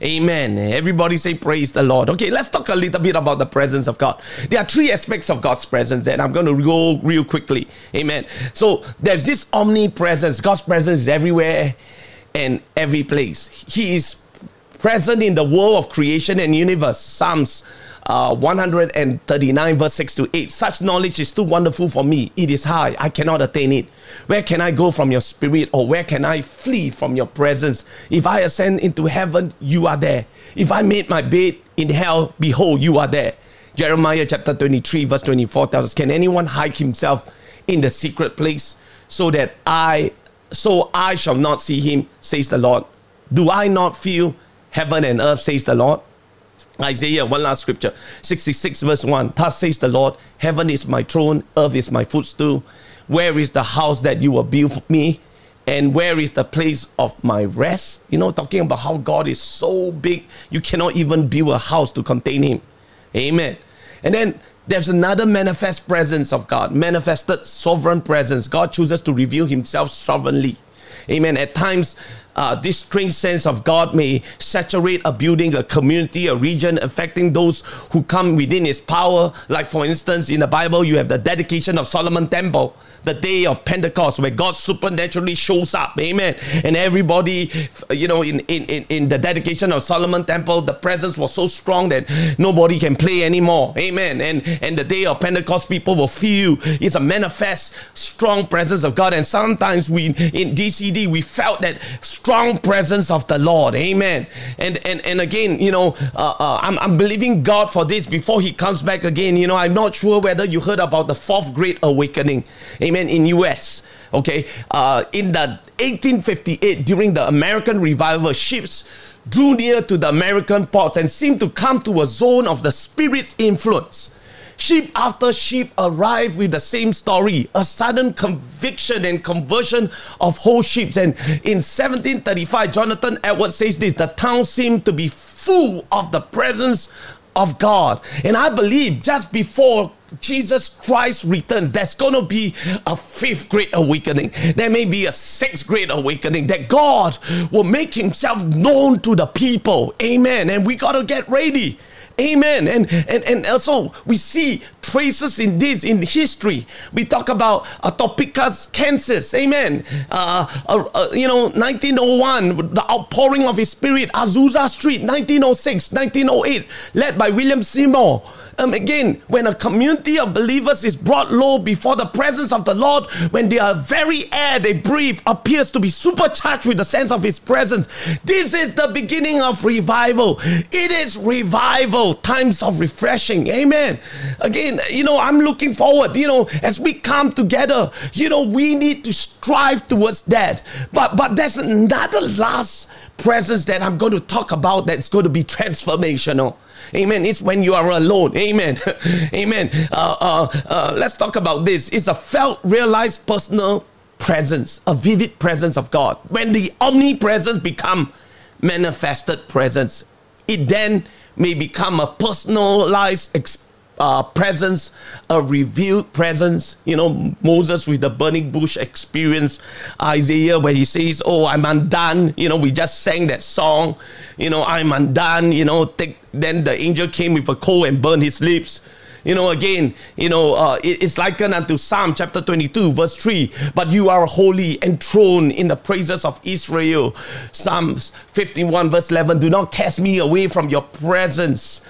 Amen. Everybody say praise the Lord. Okay, let's talk a little bit about the presence of God. There are three aspects of God's presence that I'm going to go real quickly. Amen. So there's this omnipresence. God's presence is everywhere and every place. He is present in the world of creation and universe. Psalms uh, 139 verse 6 to 8 such knowledge is too wonderful for me. It is high. I cannot attain it. Where can i go from your spirit or where can i flee from your presence? If i ascend into heaven you are there. If i made my bed in hell behold you are there. Jeremiah chapter 23 verse 24 tells us can anyone hide himself in the secret place so that i so i shall not see him says the lord? Do i not feel heaven and earth says the lord Isaiah, one last scripture, 66 verse 1. Thus says the Lord, Heaven is my throne, earth is my footstool. Where is the house that you will build for me? And where is the place of my rest? You know, talking about how God is so big, you cannot even build a house to contain Him. Amen. And then there's another manifest presence of God, manifested sovereign presence. God chooses to reveal Himself sovereignly. Amen. At times, uh, this strange sense of God may saturate a building, a community, a region, affecting those who come within His power. Like, for instance, in the Bible, you have the dedication of Solomon Temple the day of Pentecost where God supernaturally shows up. Amen. And everybody, you know, in, in, in the dedication of Solomon Temple, the presence was so strong that nobody can play anymore. Amen. And and the day of Pentecost, people will feel it's a manifest strong presence of God. And sometimes we in DCD we felt that strong presence of the Lord. Amen. And and and again, you know, uh, uh, I'm I'm believing God for this before He comes back again. You know, I'm not sure whether you heard about the fourth great awakening amen, in US. Okay, uh, in the 1858, during the American revival, ships drew near to the American ports and seemed to come to a zone of the Spirit's influence. Ship after sheep arrive with the same story a sudden conviction and conversion of whole ships. And in 1735, Jonathan Edwards says this the town seemed to be full of the presence of God. And I believe just before Jesus Christ returns, there's going to be a fifth great awakening. There may be a sixth great awakening that God will make himself known to the people. Amen. And we got to get ready. Amen. And, and and also we see traces in this in history. We talk about Topeka's, Kansas. Amen. Uh, uh, uh, you know, 1901, the outpouring of His Spirit, Azusa Street, 1906, 1908, led by William Seymour um, again, when a community of believers is brought low before the presence of the Lord, when their very air they breathe appears to be supercharged with the sense of His presence, this is the beginning of revival. It is revival, times of refreshing. Amen. Again, you know, I'm looking forward, you know, as we come together, you know, we need to strive towards that. But but there's another last presence that I'm going to talk about that's going to be transformational. Amen. It's when you are alone. Amen. Amen. Uh, uh, uh, let's talk about this. It's a felt, realized personal presence, a vivid presence of God. When the omnipresence become manifested presence, it then may become a personalized experience uh, presence, a revealed presence. You know, Moses with the burning bush experience, Isaiah where he says, "Oh, I'm undone." You know, we just sang that song. You know, I'm undone. You know, take, then the angel came with a coal and burned his lips. You know, again, you know, uh, it, it's likened unto Psalm chapter 22, verse 3. But you are holy, enthroned in the praises of Israel. Psalms 51, verse 11. Do not cast me away from your presence.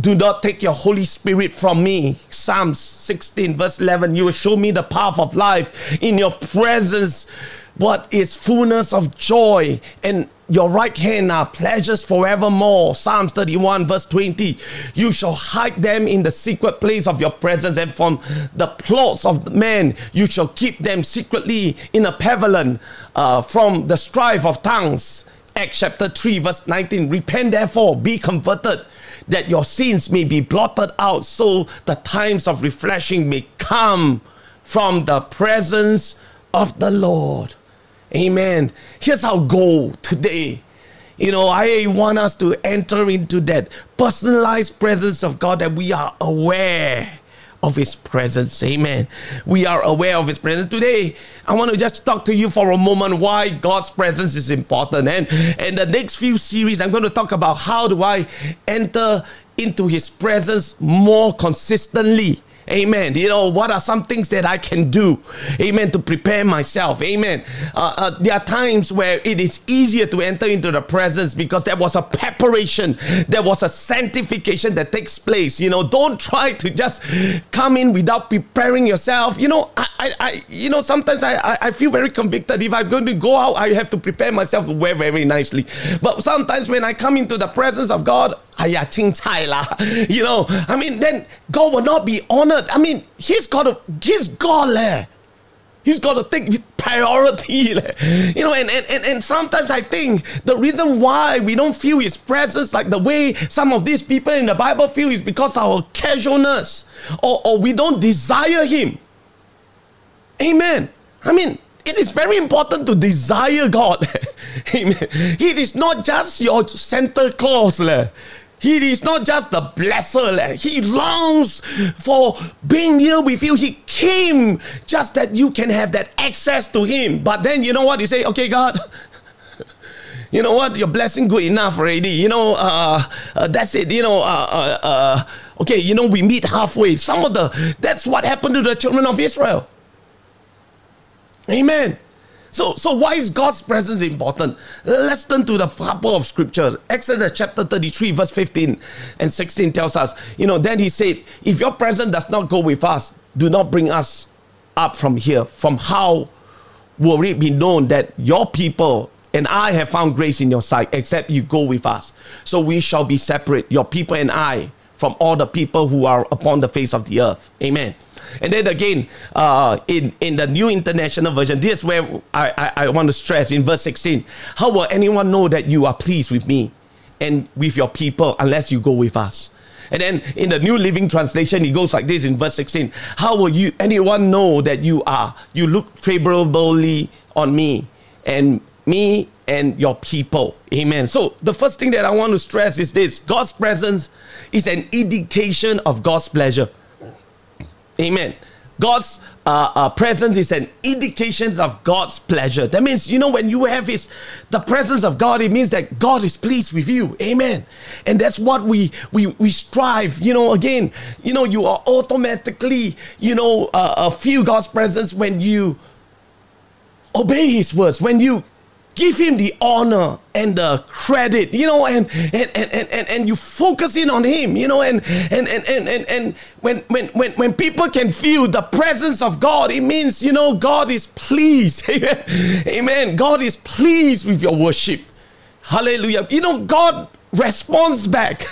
Do not take your Holy Spirit from me. Psalms 16, verse 11. You will show me the path of life. In your presence, what is fullness of joy, and your right hand are pleasures forevermore. Psalms 31, verse 20. You shall hide them in the secret place of your presence, and from the plots of men you shall keep them secretly in a pavilion uh, from the strife of tongues. Acts chapter 3, verse 19. Repent therefore, be converted that your sins may be blotted out, so the times of refreshing may come from the presence of the Lord. Amen. Here's our goal today. You know, I want us to enter into that personalized presence of God that we are aware of His presence. Amen. We are aware of His presence. Today, I want to just talk to you for a moment why God's presence is important. And in the next few series, I'm going to talk about how do I enter into His presence more consistently. Amen. You know, what are some things that I can do? Amen. To prepare myself. Amen. Uh, uh, there are times where it is easier to enter into the presence because there was a preparation, there was a sanctification that takes place. You know, don't try to just come in without preparing yourself. You know, I, I, I you know, sometimes I, I I feel very convicted. If I'm going to go out, I have to prepare myself wear very nicely. But sometimes when I come into the presence of God, you know, I mean, then God will not be honored. I mean, He's got to, He's God leh. He's got to take priority. Leh. You know, and, and, and, and sometimes I think the reason why we don't feel his presence like the way some of these people in the Bible feel is because our casualness or, or we don't desire him. Amen. I mean, it is very important to desire God. Amen. It is not just your Santa Claus. Leh. He is not just the blesser. He longs for being near with you. He came just that you can have that access to him. But then you know what? You say, okay, God, you know what? Your blessing good enough already. You know, uh, uh, that's it. You know, uh, uh, uh, okay, you know, we meet halfway. Some of the, that's what happened to the children of Israel. Amen. So, so why is God's presence important? Let's turn to the couple of scriptures. Exodus chapter 33, verse 15 and 16 tells us, you know, then he said, If your presence does not go with us, do not bring us up from here. From how will it be known that your people and I have found grace in your sight, except you go with us? So we shall be separate, your people and I, from all the people who are upon the face of the earth. Amen. And then again, uh, in, in the New International Version, this is where I, I, I want to stress in verse 16 How will anyone know that you are pleased with me and with your people unless you go with us? And then in the New Living Translation, it goes like this in verse 16 How will you anyone know that you are, you look favorably on me and me and your people? Amen. So the first thing that I want to stress is this God's presence is an indication of God's pleasure. Amen. God's uh, uh, presence is an indication of God's pleasure. That means, you know, when you have His the presence of God, it means that God is pleased with you. Amen. And that's what we we we strive. You know, again, you know, you are automatically, you know, uh, uh feel God's presence when you obey His words. When you give him the honor and the credit you know and and and and, and, you focus in on him you know and and and and, and, and when, when when when people can feel the presence of god it means you know god is pleased. Amen. God is pleased with your worship. Hallelujah. You know god responds back.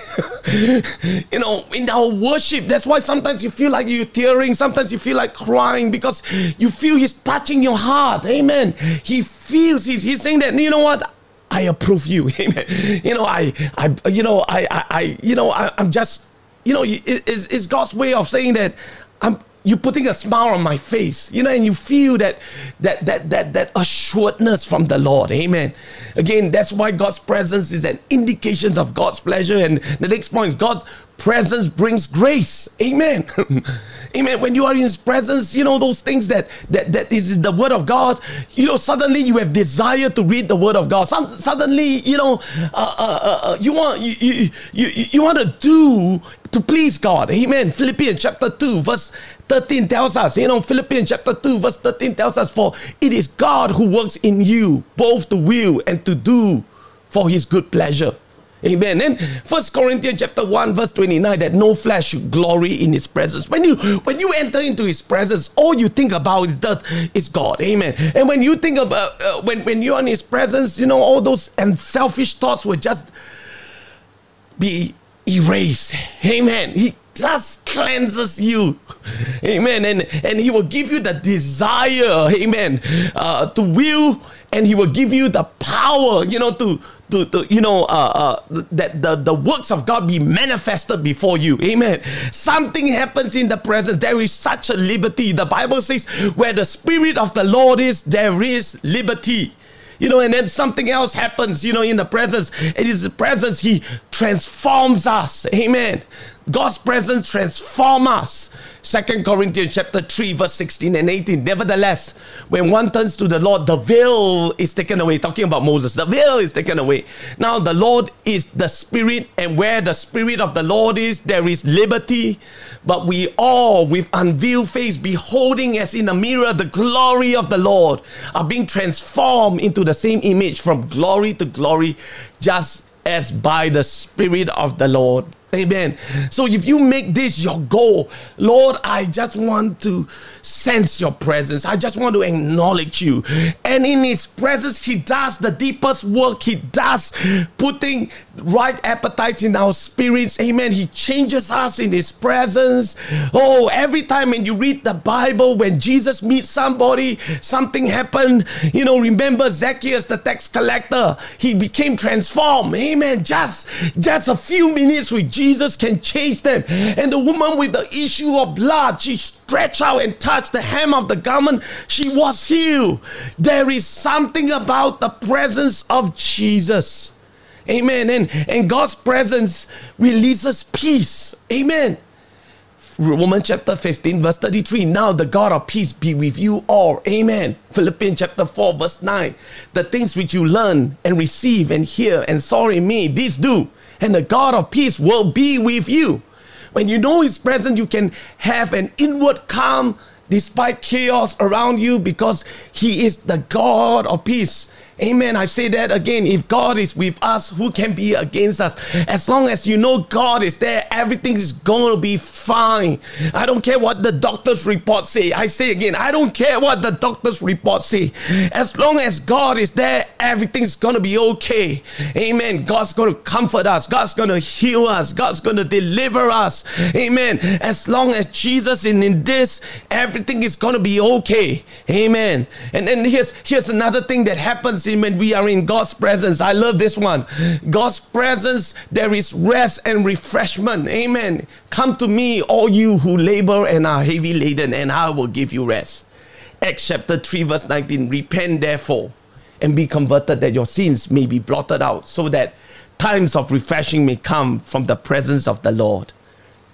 you know, in our worship, that's why sometimes you feel like you're tearing, sometimes you feel like crying because you feel He's touching your heart. Amen. He feels, He's, he's saying that, you know what? I approve you. Amen. You know, I, I, you know, I, I, I you know, I, am just, you know, it's, it's God's way of saying that I'm, you putting a smile on my face, you know, and you feel that that that that that assuredness from the Lord. Amen. Again, that's why God's presence is an indication of God's pleasure. And the next point is God's presence brings grace. Amen. Amen. When you are in his presence, you know those things that that that is the word of God. You know, suddenly you have desire to read the word of God. Some suddenly, you know, uh, uh, uh, uh you want you, you you you want to do to please God. Amen. Philippians chapter 2, verse 13 tells us, you know, Philippians chapter 2, verse 13 tells us, For it is God who works in you both to will and to do for his good pleasure. Amen. And First Corinthians chapter 1, verse 29, that no flesh should glory in his presence. When you when you enter into his presence, all you think about is that is God. Amen. And when you think about uh, when, when you're in his presence, you know, all those and selfish thoughts will just be erased. Amen. He just cleanses you. Amen. And and he will give you the desire, amen, uh, to will and he will give you the power, you know, to to, to you know uh, uh, that the, the works of God be manifested before you. Amen. Something happens in the presence. There is such a liberty. The Bible says, where the Spirit of the Lord is, there is liberty. You know, and then something else happens, you know, in the presence. It is the presence, He transforms us. Amen. God's presence transforms us. Second Corinthians chapter 3, verse 16 and 18. Nevertheless, when one turns to the Lord, the veil is taken away. Talking about Moses, the veil is taken away. Now the Lord is the Spirit, and where the Spirit of the Lord is, there is liberty. But we all, with unveiled face, beholding as in a mirror the glory of the Lord, are being transformed into the same image from glory to glory, just as by the Spirit of the Lord. Amen. So if you make this your goal, Lord, I just want to sense your presence. I just want to acknowledge you. And in his presence, he does the deepest work. He does putting right appetites in our spirits. Amen. He changes us in his presence. Oh, every time when you read the Bible, when Jesus meets somebody, something happened. You know, remember Zacchaeus, the tax collector, he became transformed. Amen. Just just a few minutes with Jesus can change them. And the woman with the issue of blood, she stretched out and touched the hem of the garment. She was healed. There is something about the presence of Jesus. Amen. And, and God's presence releases peace. Amen. Romans chapter 15, verse 33. Now the God of peace be with you all. Amen. Philippians chapter 4, verse 9. The things which you learn and receive and hear and saw in me, these do and the God of peace will be with you. When you know His presence, you can have an inward calm despite chaos around you because He is the God of peace. Amen. I say that again. If God is with us, who can be against us? As long as you know God is there, everything is going to be fine. I don't care what the doctor's report say. I say again, I don't care what the doctor's report say. As long as God is there, everything's going to be okay. Amen. God's going to comfort us. God's going to heal us. God's going to deliver us. Amen. As long as Jesus is in this, everything is going to be okay. Amen. And then here's here's another thing that happens when we are in God's presence. I love this one. God's presence, there is rest and refreshment. Amen. Come to me, all you who labor and are heavy laden, and I will give you rest. Acts chapter 3, verse 19 Repent therefore and be converted that your sins may be blotted out, so that times of refreshing may come from the presence of the Lord.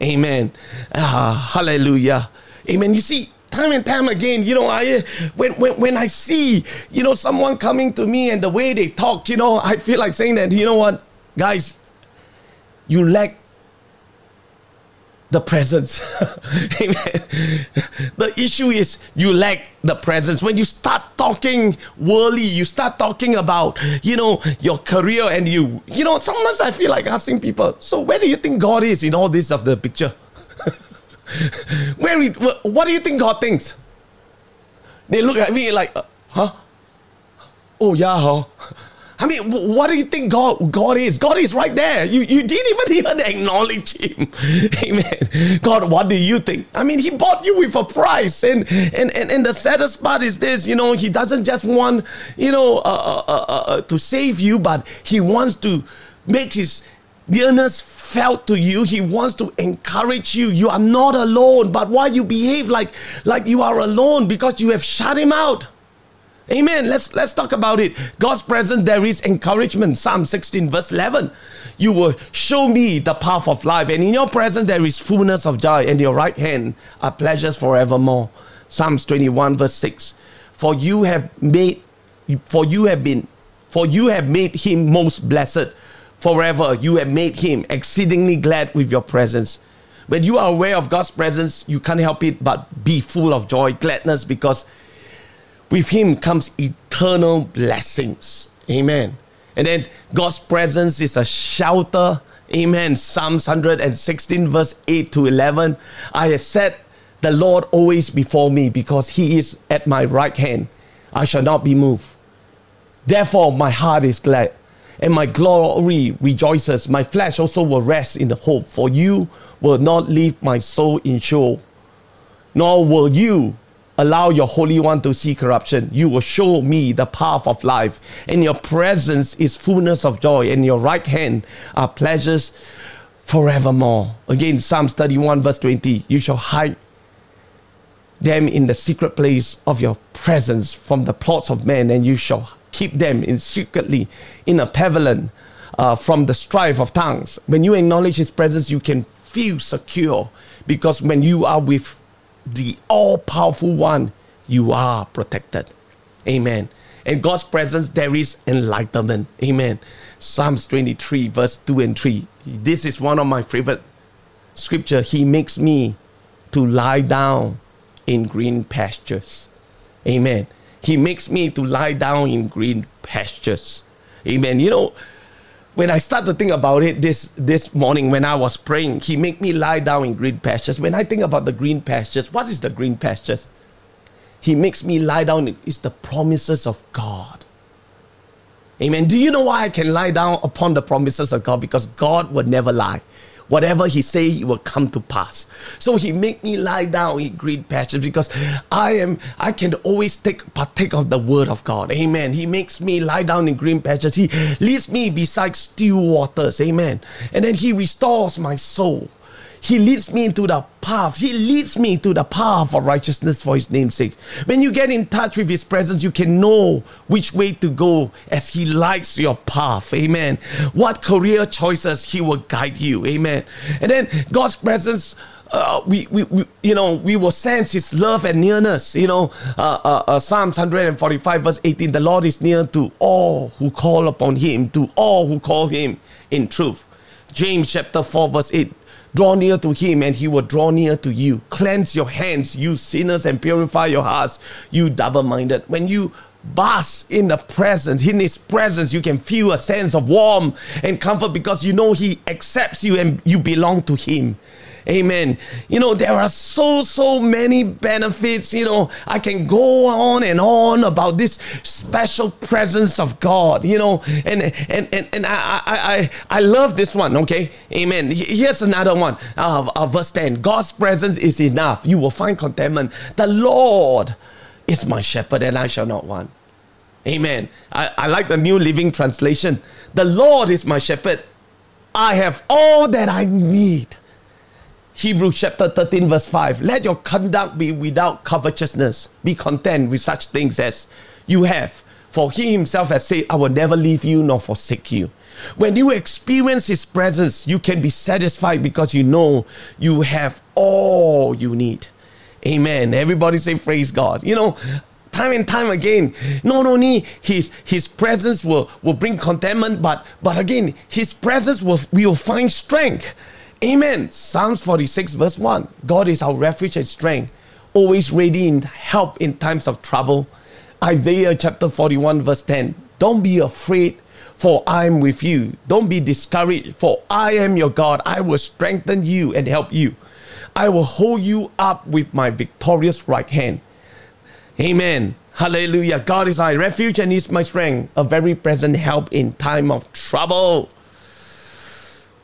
Amen. Ah, hallelujah. Amen. You see, time and time again, you know, I when, when when I see, you know, someone coming to me and the way they talk, you know, I feel like saying that, you know what, guys, you lack the presence. Amen. The issue is you lack the presence. When you start talking worldly, you start talking about, you know, your career and you, you know, sometimes I feel like asking people, so where do you think God is in all this of the picture? Where, what do you think God thinks? They look at me like, uh, huh? Oh yeah, huh? I mean, what do you think God God is? God is right there. You you didn't even even acknowledge Him. Amen. God, what do you think? I mean, He bought you with a price, and and and, and the saddest part is this. You know, He doesn't just want you know uh, uh, uh, uh to save you, but He wants to make His nearness felt to you he wants to encourage you. You are not alone but why you behave like like you are alone? Because you have shut him out. Amen. Let's let's talk about it. God's presence there is encouragement. Psalm 16 verse 11 you will show me the path of life and in your presence there is fullness of joy and your right hand are pleasures forevermore. Psalms 21 verse 6 for you have made for you have been for you have made him most blessed forever. You have made him exceedingly glad with your presence. When you are aware of God's presence, you can't help it but be full of joy, gladness, because with him comes eternal blessings. Amen. And then God's presence is a shelter. Amen. Psalms 116, verse 8 to 11. I have set the Lord always before me because he is at my right hand. I shall not be moved. Therefore, my heart is glad and my glory rejoices. My flesh also will rest in the hope, for you will not leave my soul in Sheol, nor will you allow your Holy One to see corruption. You will show me the path of life, and your presence is fullness of joy, and your right hand are pleasures forevermore. Again, Psalms 31, verse 20 You shall hide them in the secret place of your presence from the plots of men, and you shall keep them in secretly in a pavilion uh, from the strife of tongues. When you acknowledge His presence, you can feel secure because when you are with the all powerful one, you are protected. Amen. In God's presence, there is enlightenment. Amen. Psalms 23, verse 2 and 3. This is one of my favorite scripture. He makes me to lie down in green pastures. Amen. He makes me to lie down in green pastures. Amen. You know, when I start to think about it this this morning when I was praying, he made me lie down in green pastures. When I think about the green pastures, what is the green pastures? He makes me lie down. It's the promises of God. Amen. Do you know why I can lie down upon the promises of God? Because God would never lie. Whatever he say, he will come to pass. So he make me lie down in green pastures because I am I can always take partake of the word of God. Amen. He makes me lie down in green pastures. He leads me beside still waters. Amen. And then he restores my soul. He leads me into the path. He leads me to the path of righteousness for His name's sake. When you get in touch with His presence, you can know which way to go as He lights your path. Amen. What career choices He will guide you. Amen. And then God's presence. Uh, we, we, we, you know, we will sense His love and nearness. You know, uh, uh, uh Psalms 145, verse 18 the Lord is near to all who call upon Him, to all who call Him in truth. James chapter 4, verse 8 Draw near to him, and he will draw near to you. Cleanse your hands, you sinners, and purify your hearts, you double minded. When you bask in the presence, in his presence, you can feel a sense of warmth and comfort because you know he accepts you and you belong to him. Amen. You know, there are so, so many benefits. You know, I can go on and on about this special presence of God, you know, and and and, and I, I I love this one, okay? Amen. Here's another one. Uh, uh, verse 10. God's presence is enough. You will find contentment. The Lord is my shepherd, and I shall not want. Amen. I, I like the New Living Translation. The Lord is my shepherd. I have all that I need. Hebrews chapter 13, verse 5. Let your conduct be without covetousness. Be content with such things as you have. For he himself has said, I will never leave you nor forsake you. When you experience his presence, you can be satisfied because you know you have all you need. Amen. Everybody say, Praise God. You know, time and time again. Not only his his presence will, will bring contentment, but but again, his presence will we will find strength. Amen. Psalms 46, verse 1. God is our refuge and strength, always ready in help in times of trouble. Isaiah chapter 41, verse 10. Don't be afraid, for I am with you. Don't be discouraged, for I am your God. I will strengthen you and help you. I will hold you up with my victorious right hand. Amen. Hallelujah. God is my refuge and is my strength, a very present help in time of trouble.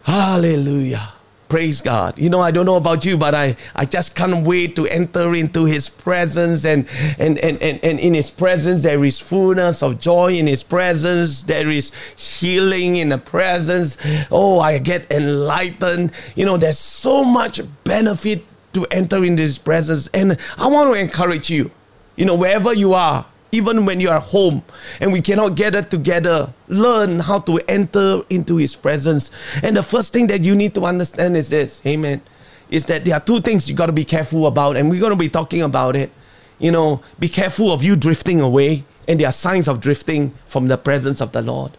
Hallelujah. Praise God. You know, I don't know about you, but I, I just can't wait to enter into his presence and, and, and, and, and in his presence there is fullness of joy in his presence. There is healing in the presence. Oh, I get enlightened. You know, there's so much benefit to enter into his presence. And I want to encourage you, you know, wherever you are, even when you are home and we cannot gather together, learn how to enter into His presence. And the first thing that you need to understand is this, amen, is that there are two things you got to be careful about, and we're going to be talking about it. You know, be careful of you drifting away, and there are signs of drifting from the presence of the Lord.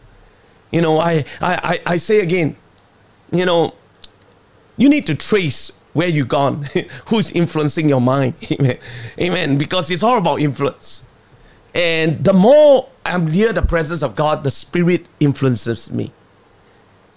You know, I, I, I, I say again, you know, you need to trace where you gone, who's influencing your mind. Amen. Amen. Because it's all about influence. And the more I'm near the presence of God, the Spirit influences me.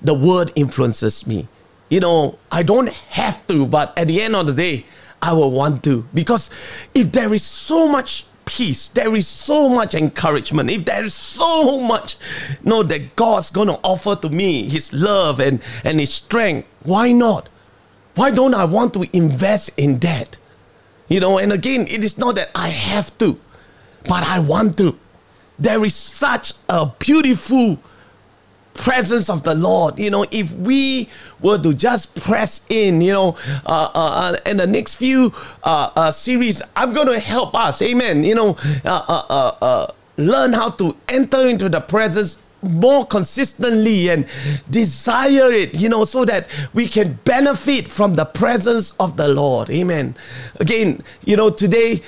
The Word influences me. You know, I don't have to, but at the end of the day, I will want to. Because if there is so much peace, there is so much encouragement, if there is so much you know that God's gonna offer to me, His love and, and His strength, why not? Why don't I want to invest in that? You know, and again, it is not that I have to but I want to. There is such a beautiful presence of the Lord. You know, if we were to just press in, you know, uh, uh, uh in the next few uh, uh, series, I'm going to help us, amen, you know, uh, learn how to enter into the presence more consistently and desire it, you know, so that we can benefit from the presence of the Lord. Amen. Again, you know, today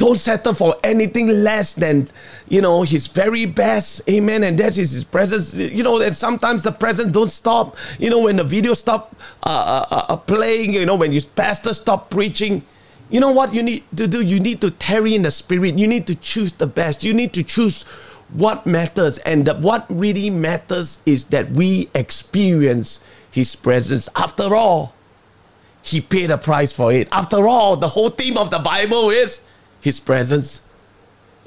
don't settle for anything less than, you know, his very best. Amen. And that is his presence. You know, and sometimes the presence don't stop. You know, when the video stop uh, uh, uh, uh playing, you know, when your pastor stop preaching, you know what you need to do? You need to tarry in the spirit. You need to choose the best. You need to choose what matters. And the, what really matters is that we experience his presence. After all, he paid a price for it. After all, the whole theme of the Bible is his presence.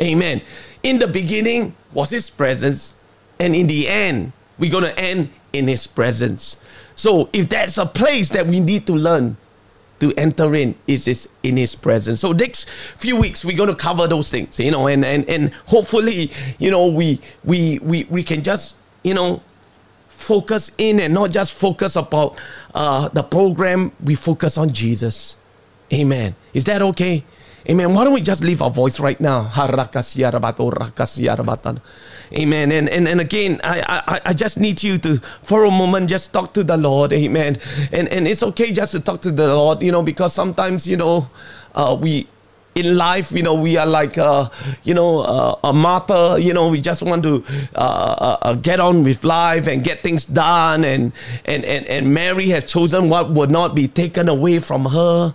Amen. In the beginning was His presence, and in the end, we're going to end in His presence. So, if that's a place that we need to learn to enter in, is this in His presence. So, next few weeks we're going to cover those things, you know, and and and hopefully, you know, we we we we can just you know focus in and not just focus about uh, the program. We focus on Jesus. Amen. Is that okay? Amen. Why don't we just leave our voice right now? Amen. And, and, and again, I, I, I just need you to, for a moment, just talk to the Lord. Amen. And, and it's okay just to talk to the Lord, you know, because sometimes, you know, uh, we, in life, you know, we are like, uh, you know, uh, a Martha. You know, we just want to uh, uh, uh, get on with life and get things done. And, and, and, and Mary has chosen what would not be taken away from her.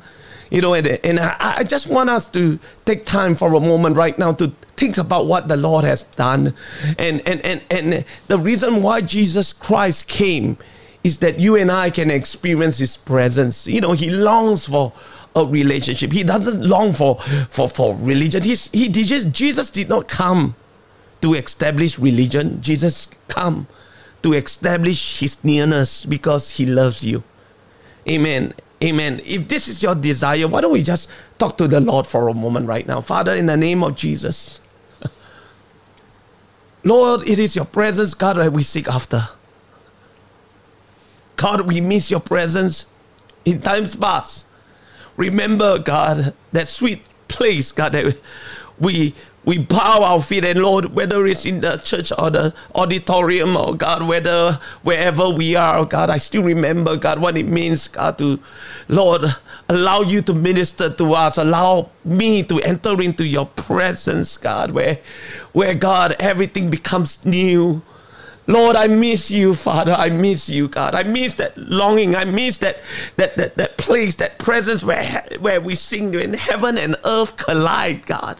You know, and, and I, I just want us to take time for a moment right now to think about what the Lord has done. And, and, and, and the reason why Jesus Christ came is that you and I can experience His presence. You know, He longs for a relationship. He doesn't long for for for religion. He's, he did just Jesus did not come to establish religion. Jesus come to establish His nearness because He loves you. Amen. Amen. If this is your desire, why don't we just talk to the Lord for a moment right now? Father, in the name of Jesus. Lord, it is your presence, God, that we seek after. God, we miss your presence in times past. Remember, God, that sweet place, God, that we we bow our feet and Lord, whether it's in the church or the auditorium or God, whether wherever we are, oh God, I still remember, God, what it means, God, to Lord, allow you to minister to us, allow me to enter into your presence, God, where where God everything becomes new. Lord, I miss you, Father. I miss you, God. I miss that longing. I miss that that that, that place, that presence where where we sing in heaven and earth collide, God.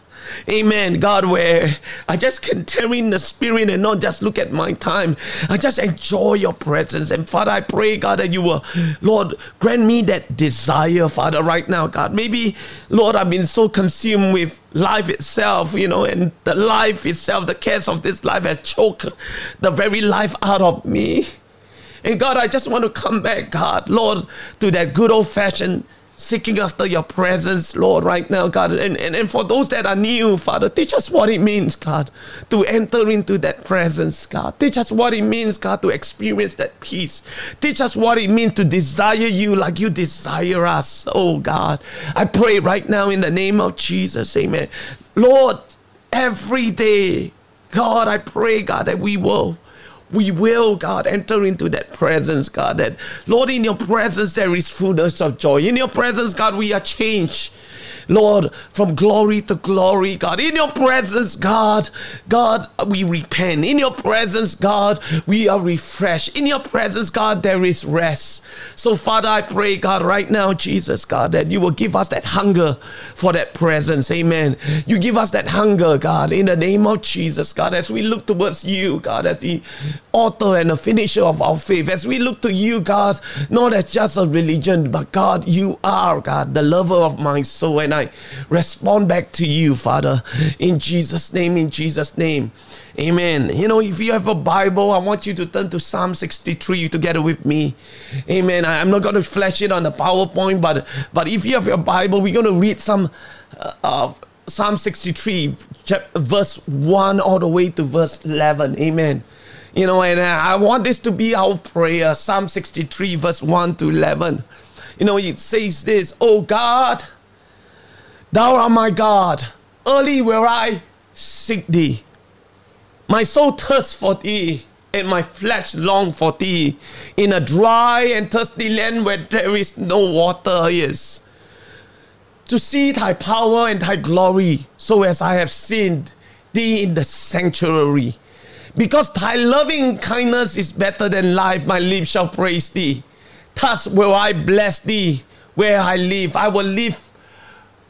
Amen. God, where I just can tarry in the spirit and not just look at my time. I just enjoy your presence. And Father, I pray, God, that you will, Lord, grant me that desire, Father, right now, God. Maybe, Lord, I've been so consumed with life itself, you know, and the life itself, the cares of this life has choked the very life out of me. And God, I just want to come back, God, Lord, to that good old fashioned seeking after your presence, Lord, right now, God. And, and, and for those that are new, Father, teach us what it means, God, to enter into that presence, God. Teach us what it means, God, to experience that peace. Teach us what it means to desire you like you desire us, oh God. I pray right now in the name of Jesus, amen. Lord, every day, God, I pray, God, that we will we will, God, enter into that presence, God. That, Lord, in your presence there is fullness of joy. In your presence, God, we are changed. Lord, from glory to glory, God. In your presence, God, God, we repent. In your presence, God, we are refreshed. In your presence, God, there is rest. So, Father, I pray, God, right now, Jesus, God, that you will give us that hunger for that presence. Amen. You give us that hunger, God, in the name of Jesus, God, as we look towards you, God, as the author and the finisher of our faith, as we look to you, God, not as just a religion, but God, you are, God, the lover of my soul. And I respond back to you, Father, in Jesus' name, in Jesus' name. Amen. You know, if you have a Bible, I want you to turn to Psalm 63 together with me. Amen. I, am not going to flash it on the PowerPoint, but but if you have your Bible, we're going to read some uh, uh, Psalm 63, verse 1 all the way to verse 11. Amen. You know, and I want this to be our prayer. Psalm 63, verse 1 to 11. You know, it says this, Oh God, Thou art my God. Early will I seek thee. My soul thirsts for thee, and my flesh long for thee, in a dry and thirsty land where there is no water is. To see thy power and thy glory, so as I have seen thee in the sanctuary. Because thy loving kindness is better than life, my lips shall praise thee. Thus will I bless thee where I live. I will live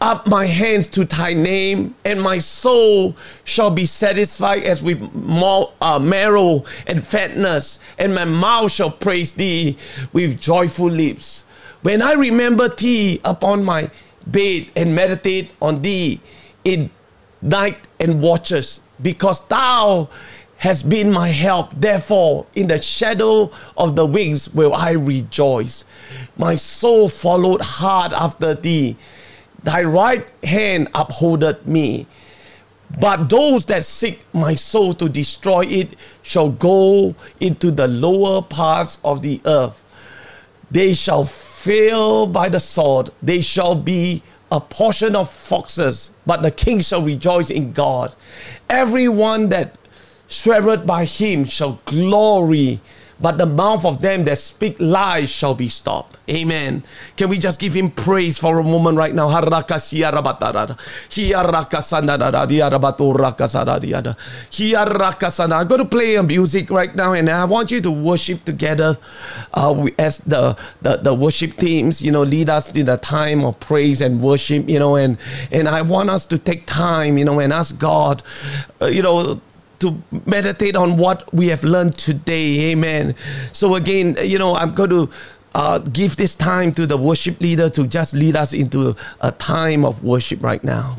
up my hands to thy name, and my soul shall be satisfied as with uh, marrow and fatness, and my mouth shall praise thee with joyful lips. When I remember thee upon my bed and meditate on thee in night and watches, because thou hast been my help. Therefore, in the shadow of the wings will I rejoice. My soul followed hard after thee Thy right hand upholdeth me. But those that seek my soul to destroy it shall go into the lower parts of the earth. They shall fail by the sword. They shall be a portion of foxes, but the king shall rejoice in God. Everyone that sweareth by him shall glory but the mouth of them that speak lies shall be stopped. Amen. Can we just give him praise for a moment right now? I'm going to play a music right now, and I want you to worship together uh, as the, the, the worship teams, you know, lead us in a time of praise and worship, you know, and, and I want us to take time, you know, and ask God, uh, you know, to meditate on what we have learned today. Amen. So again, you know, I'm going to uh, give this time to the worship leader to just lead us into a time of worship right now.